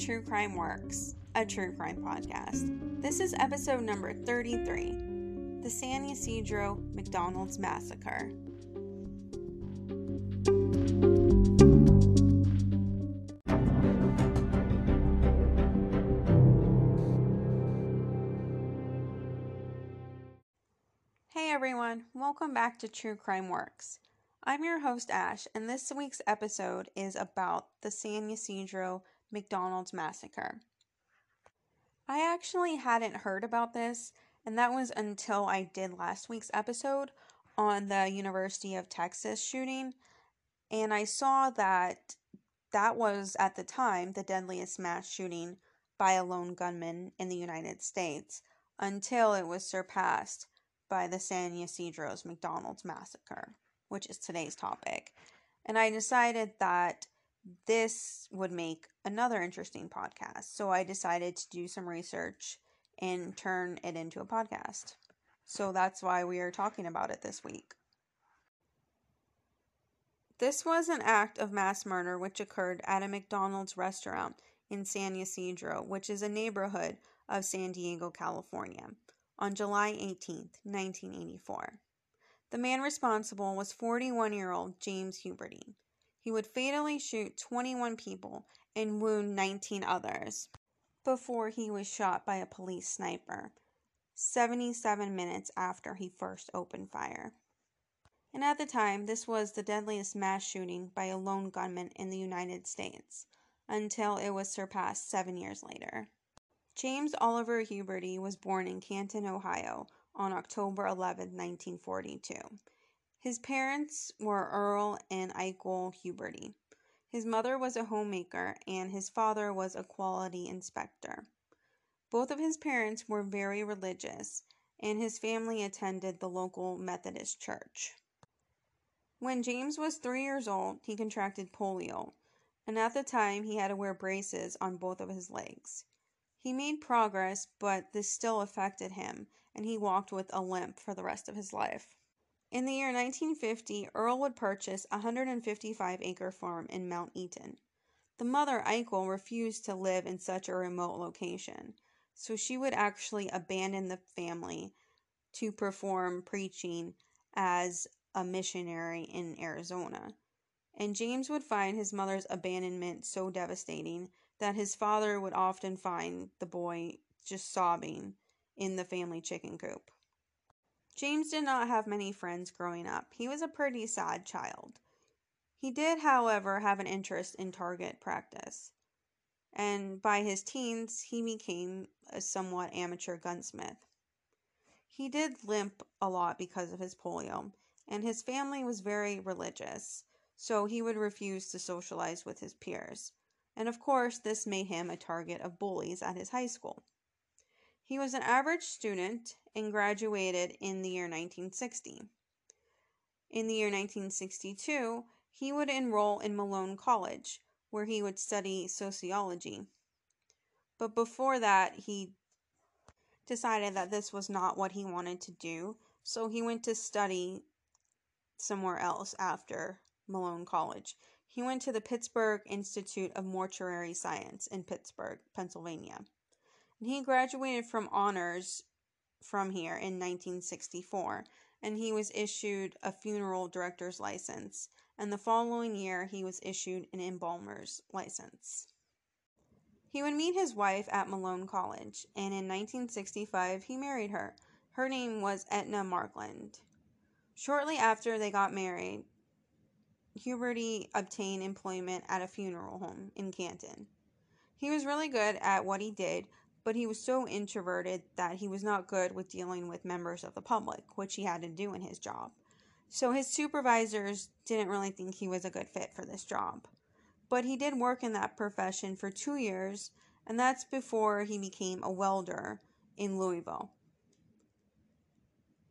True Crime Works, a true crime podcast. This is episode number 33 The San Ysidro McDonald's Massacre. Hey everyone, welcome back to True Crime Works. I'm your host Ash, and this week's episode is about the San Ysidro McDonald's massacre. I actually hadn't heard about this, and that was until I did last week's episode on the University of Texas shooting, and I saw that that was at the time the deadliest mass shooting by a lone gunman in the United States until it was surpassed by the San Ysidro's McDonald's massacre, which is today's topic. And I decided that this would make another interesting podcast. So I decided to do some research and turn it into a podcast. So that's why we are talking about it this week. This was an act of mass murder which occurred at a McDonald's restaurant in San Ysidro, which is a neighborhood of San Diego, California, on July 18, 1984. The man responsible was 41 year old James Huberty. He would fatally shoot 21 people and wound 19 others before he was shot by a police sniper, 77 minutes after he first opened fire. And at the time, this was the deadliest mass shooting by a lone gunman in the United States until it was surpassed seven years later. James Oliver Huberty was born in Canton, Ohio on October 11, 1942. His parents were Earl and Icel Huberty. His mother was a homemaker and his father was a quality inspector. Both of his parents were very religious, and his family attended the local Methodist church. When James was three years old, he contracted polio, and at the time he had to wear braces on both of his legs. He made progress, but this still affected him, and he walked with a limp for the rest of his life. In the year 1950, Earl would purchase a 155 acre farm in Mount Eaton. The mother, Icel, refused to live in such a remote location, so she would actually abandon the family to perform preaching as a missionary in Arizona. And James would find his mother's abandonment so devastating that his father would often find the boy just sobbing in the family chicken coop. James did not have many friends growing up. He was a pretty sad child. He did, however, have an interest in target practice. And by his teens, he became a somewhat amateur gunsmith. He did limp a lot because of his polio, and his family was very religious, so he would refuse to socialize with his peers. And of course, this made him a target of bullies at his high school. He was an average student and graduated in the year 1960. In the year 1962, he would enroll in Malone College, where he would study sociology. But before that, he decided that this was not what he wanted to do, so he went to study somewhere else after Malone College. He went to the Pittsburgh Institute of Mortuary Science in Pittsburgh, Pennsylvania. He graduated from honors from here in 1964, and he was issued a funeral director's license. And the following year, he was issued an embalmer's license. He would meet his wife at Malone College, and in 1965, he married her. Her name was Etna Markland. Shortly after they got married, Huberty obtained employment at a funeral home in Canton. He was really good at what he did, but he was so introverted that he was not good with dealing with members of the public, which he had to do in his job. So his supervisors didn't really think he was a good fit for this job. But he did work in that profession for two years, and that's before he became a welder in Louisville.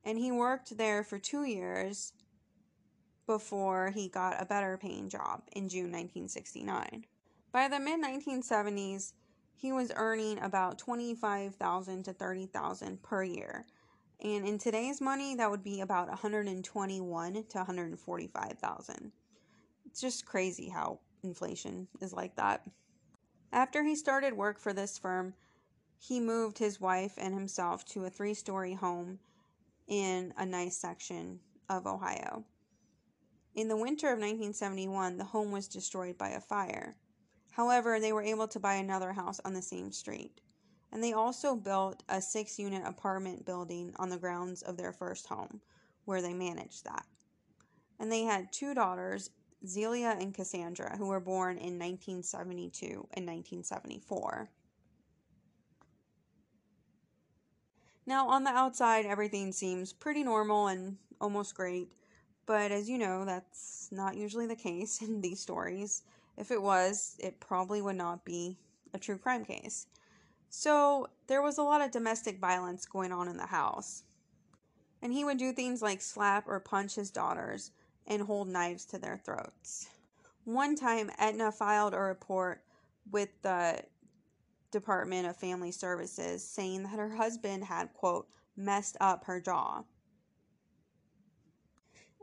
And he worked there for two years before he got a better paying job in June 1969. By the mid 1970s, he was earning about 25,000 to 30,000 per year. And in today's money, that would be about 121 to 145,000. It's just crazy how inflation is like that. After he started work for this firm, he moved his wife and himself to a three story home in a nice section of Ohio. In the winter of 1971, the home was destroyed by a fire. However, they were able to buy another house on the same street. And they also built a six unit apartment building on the grounds of their first home, where they managed that. And they had two daughters, Zelia and Cassandra, who were born in 1972 and 1974. Now, on the outside, everything seems pretty normal and almost great, but as you know, that's not usually the case in these stories. If it was, it probably would not be a true crime case. So, there was a lot of domestic violence going on in the house. And he would do things like slap or punch his daughters and hold knives to their throats. One time, Etna filed a report with the Department of Family Services saying that her husband had, quote, messed up her jaw.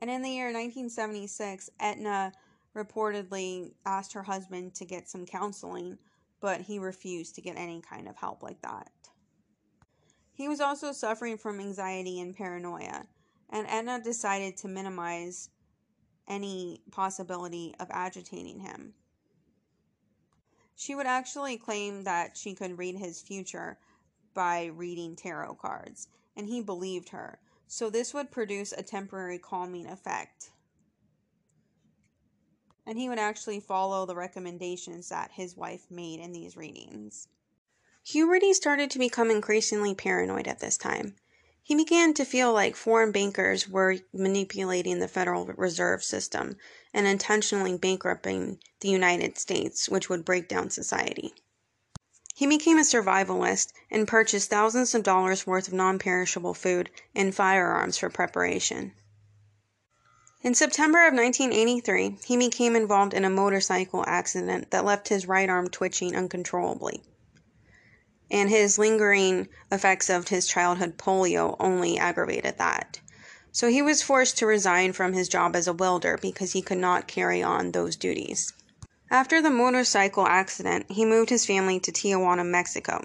And in the year 1976, Etna reportedly asked her husband to get some counseling, but he refused to get any kind of help like that. He was also suffering from anxiety and paranoia, and Etna decided to minimize any possibility of agitating him. She would actually claim that she could read his future by reading tarot cards, and he believed her, so this would produce a temporary calming effect. And he would actually follow the recommendations that his wife made in these readings. Huberty started to become increasingly paranoid at this time. He began to feel like foreign bankers were manipulating the Federal Reserve System and intentionally bankrupting the United States, which would break down society. He became a survivalist and purchased thousands of dollars worth of non perishable food and firearms for preparation. In September of 1983, he became involved in a motorcycle accident that left his right arm twitching uncontrollably and his lingering effects of his childhood polio only aggravated that. So he was forced to resign from his job as a welder because he could not carry on those duties. After the motorcycle accident, he moved his family to Tijuana, Mexico.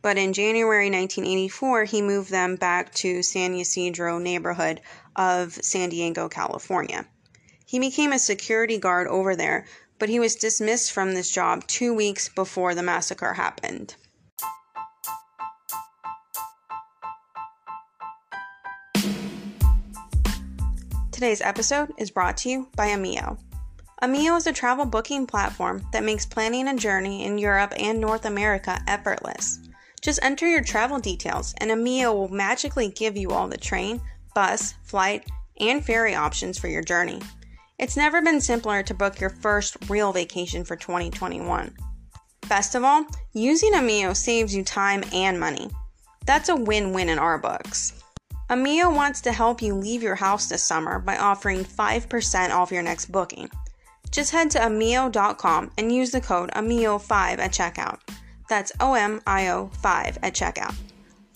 But in January 1984, he moved them back to San Ysidro neighborhood of San Diego, California. He became a security guard over there, but he was dismissed from this job two weeks before the massacre happened. Today's episode is brought to you by Omio. Omio is a travel booking platform that makes planning a journey in Europe and North America effortless. Just enter your travel details, and Omio will magically give you all the train, bus, flight, and ferry options for your journey. It's never been simpler to book your first real vacation for 2021. Best of all, using Omio saves you time and money. That's a win win in our books. Omio wants to help you leave your house this summer by offering 5% off your next booking. Just head to omio.com and use the code OMIO5 at checkout. That's O M I O 5 at checkout.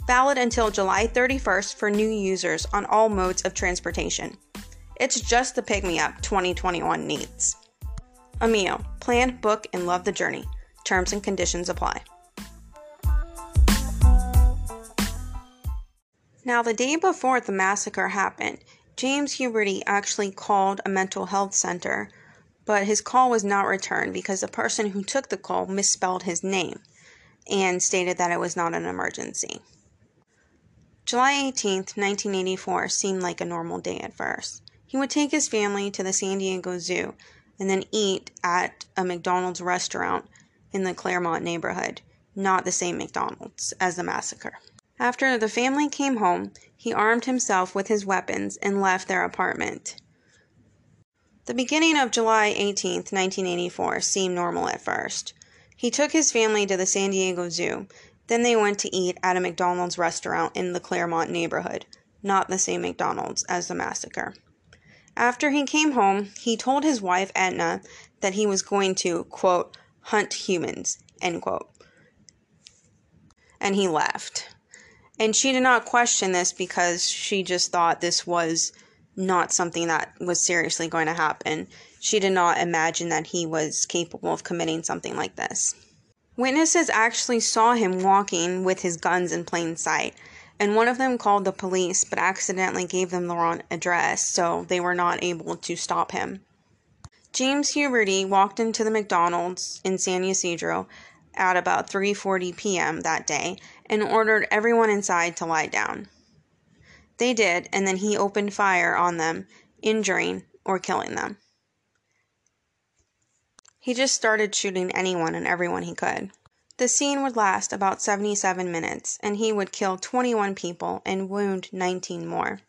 Valid until July 31st for new users on all modes of transportation. It's just the pick me up 2021 needs. Omio, plan, book, and love the journey. Terms and conditions apply. Now, the day before the massacre happened, James Huberty actually called a mental health center, but his call was not returned because the person who took the call misspelled his name and stated that it was not an emergency. July 18, 1984 seemed like a normal day at first. He would take his family to the San Diego Zoo and then eat at a McDonald's restaurant in the Clairemont neighborhood, not the same McDonald's as the massacre. After the family came home, he armed himself with his weapons and left their apartment. The beginning of July 18, 1984, seemed normal at first. He took his family to the San Diego Zoo. Then they went to eat at a McDonald's restaurant in the Clairemont neighborhood, not the same McDonald's as the massacre. After he came home, he told his wife Etna that he was going to, quote, hunt humans, end quote. And he left. And she did not question this because she just thought this was not something that was seriously going to happen. She did not imagine that he was capable of committing something like this. Witnesses actually saw him walking with his guns in plain sight, and one of them called the police but accidentally gave them the wrong address, so they were not able to stop him. James Huberty walked into the McDonald's in San Ysidro at about 3:40 p.m. that day and ordered everyone inside to lie down. They did, and then he opened fire on them, injuring or killing them. He just started shooting anyone and everyone he could. The scene would last about 77 minutes, and he would kill 21 people and wound 19 more.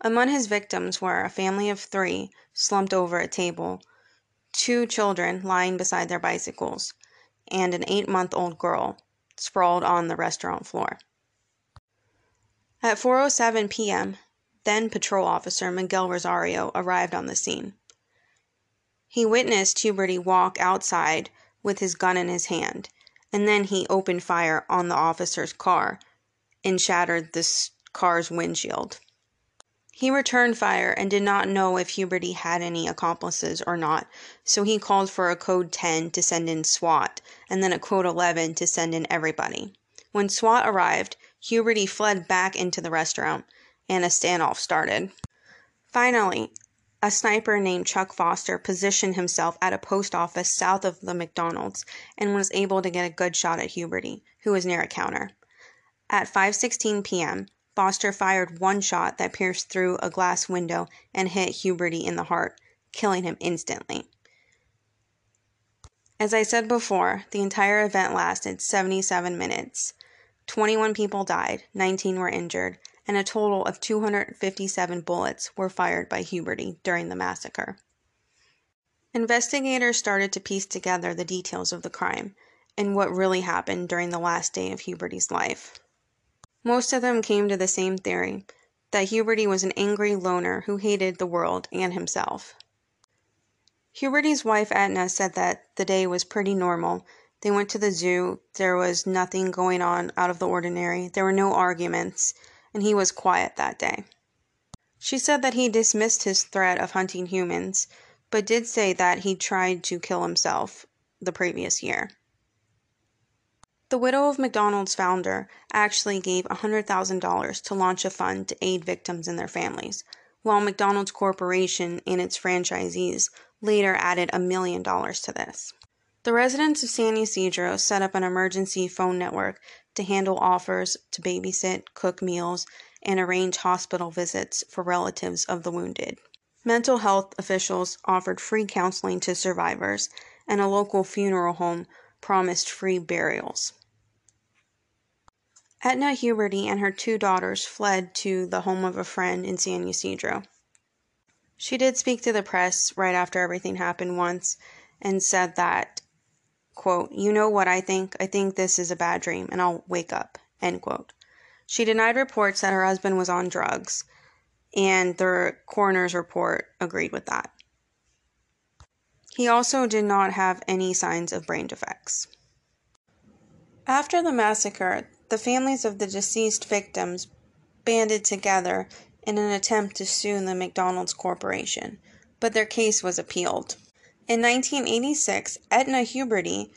Among his victims were a family of three slumped over a table, two children lying beside their bicycles, and an eight month old girl sprawled on the restaurant floor. At 4:07 p.m., then patrol officer Miguel Rosario arrived on the scene. He witnessed Huberty walk outside with his gun in his hand, and then he opened fire on the officer's car and shattered the car's windshield. He returned fire and did not know if Huberty had any accomplices or not, so he called for a code 10 to send in SWAT and then a code 11 to send in everybody. When SWAT arrived, Huberty fled back into the restaurant and a standoff started. Finally, a sniper named Chuck Foster positioned himself at a post office south of the McDonald's and was able to get a good shot at Huberty, who was near a counter. At 5:16 p.m., Foster fired one shot that pierced through a glass window and hit Huberty in the heart, killing him instantly. As I said before, the entire event lasted 77 minutes. 21 people died, 19 were injured, and a total of 257 bullets were fired by Huberty during the massacre. Investigators started to piece together the details of the crime and what really happened during the last day of Huberty's life. Most of them came to the same theory that Huberty was an angry loner who hated the world and himself. Huberty's wife Etna said that the day was pretty normal they went to the zoo. There was nothing going on out of the ordinary. There were no arguments, and he was quiet that day. She said that he dismissed his threat of hunting humans, but did say that he tried to kill himself the previous year. The widow of McDonald's founder actually gave $100,000 to launch a fund to aid victims and their families, while McDonald's Corporation and its franchisees later added a million dollars to this. The residents of San Ysidro set up an emergency phone network to handle offers to babysit, cook meals, and arrange hospital visits for relatives of the wounded. Mental health officials offered free counseling to survivors, and a local funeral home promised free burials. Etna Huberty and her two daughters fled to the home of a friend in San Ysidro. She did speak to the press right after everything happened once and said that quote, You know what I think? I think this is a bad dream and I'll wake up, end quote. She denied reports that her husband was on drugs, and the coroner's report agreed with that. He also did not have any signs of brain defects. After the massacre, the families of the deceased victims banded together in an attempt to sue the McDonald's Corporation, but their case was appealed. In 1986, Etna Huberty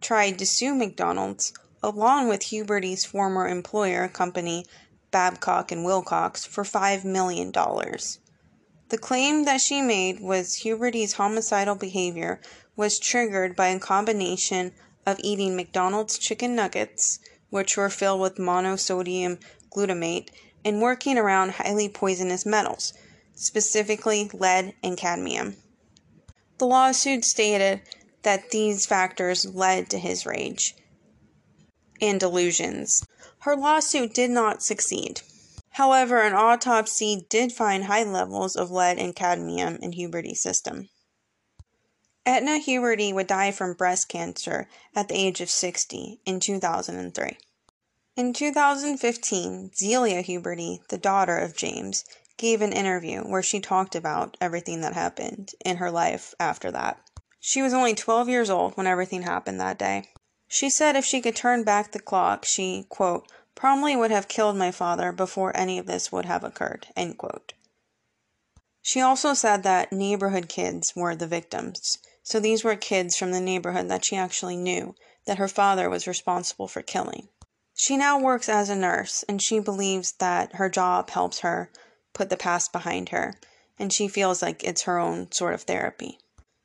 tried to sue McDonald's along with Huberty's former employer company Babcock and Wilcox for $5 million. The claim that she made was Huberty's homicidal behavior was triggered by a combination of eating McDonald's chicken nuggets, which were filled with monosodium glutamate, and working around highly poisonous metals, specifically lead and cadmium. The lawsuit stated that these factors led to his rage and delusions. Her lawsuit did not succeed. However, an autopsy did find high levels of lead and cadmium in Huberty's system. Etna Huberty would die from breast cancer at the age of 60 in 2003. In 2015, Zelia Huberty, the daughter of James, gave an interview where she talked about everything that happened in her life after that. She was only 12 years old when everything happened that day. She said if she could turn back the clock, she, quote, probably would have killed my father before any of this would have occurred, end quote. She also said that neighborhood kids were the victims. So these were kids from the neighborhood that she actually knew that her father was responsible for killing. She now works as a nurse and she believes that her job helps her put the past behind her and she feels like it's her own sort of therapy.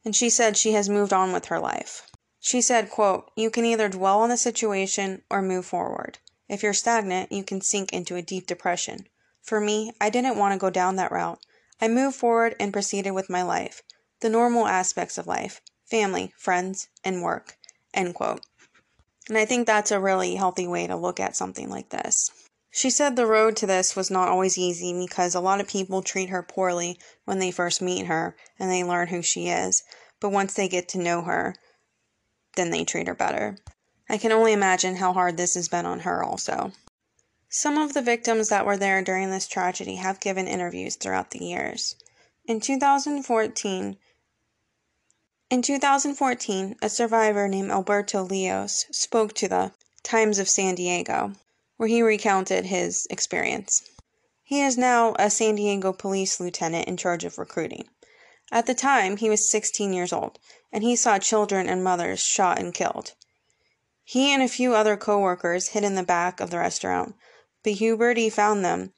And she said she has moved on with her life. She said, quote, "You can either dwell on the situation or move forward. If you're stagnant, you can sink into a deep depression. For me, I didn't want to go down that route. I moved forward and proceeded with my life, the normal aspects of life, family, friends, and work." End quote. And I think that's a really healthy way to look at something like this. She said the road to this was not always easy because a lot of people treat her poorly when they first meet her and they learn who she is, but once they get to know her, then they treat her better. I can only imagine how hard this has been on her also. Some of the victims that were there during this tragedy have given interviews throughout the years. In 2014, in 2014, a survivor named Alberto Leos spoke to the Times of San Diego, where he recounted his experience. He is now a San Diego police lieutenant in charge of recruiting. At the time, he was 16 years old, and he saw children and mothers shot and killed. He and a few other coworkers hid in the back of the restaurant, but Huberty found them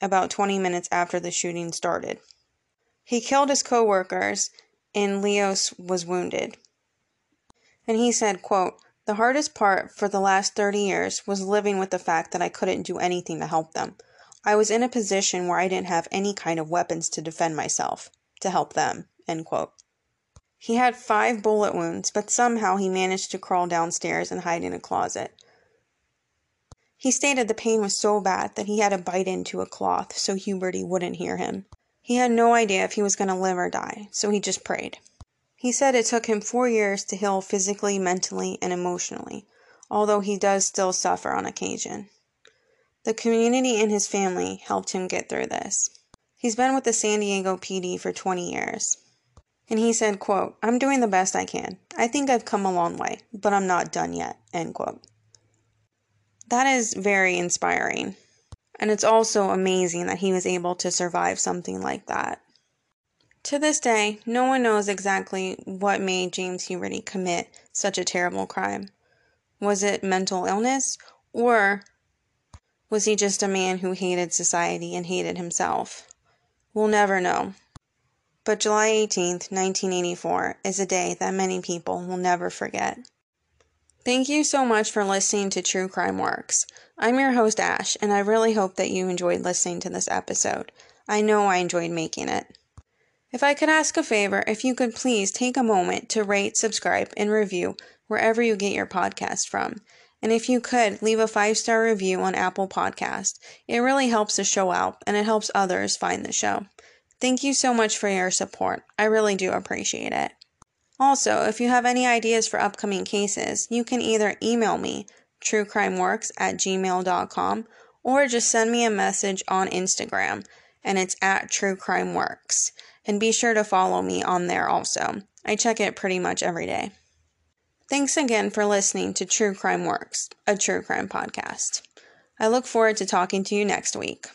about 20 minutes after the shooting started. He killed his coworkers and Leos was wounded. And he said, quote, The hardest part for the last 30 years was living with the fact that I couldn't do anything to help them. I was in a position where I didn't have any kind of weapons to defend myself, to help them. He had five bullet wounds, but somehow he managed to crawl downstairs and hide in a closet. He stated the pain was so bad that he had to bite into a cloth so Huberty wouldn't hear him. He had no idea if he was going to live or die, so he just prayed. He said it took him four years to heal physically, mentally, and emotionally, although he does still suffer on occasion. The community and his family helped him get through this. He's been with the San Diego PD for 20 years. And he said, quote, I'm doing the best I can. I think I've come a long way, but I'm not done yet, end quote. That is very inspiring. And it's also amazing that he was able to survive something like that. To this day, no one knows exactly what made James Huberty commit such a terrible crime. Was it mental illness, or was he just a man who hated society and hated himself? We'll never know. But July 18th, 1984 is a day that many people will never forget. Thank you so much for listening to True Crime Works. I'm your host, Ash, and I really hope that you enjoyed listening to this episode. I know I enjoyed making it. If I could ask a favor, if you could please take a moment to rate, subscribe, and review wherever you get your podcast from. And if you could, leave a five star review on Apple Podcast. It really helps the show out and it helps others find the show. Thank you so much for your support. I really do appreciate it. Also, if you have any ideas for upcoming cases, you can either email me, truecrimeworks at gmail.com, or just send me a message on Instagram, and it's at True Crime Works. And be sure to follow me on there also. I check it pretty much every day. Thanks again for listening to True Crime Works, a true crime podcast. I look forward to talking to you next week.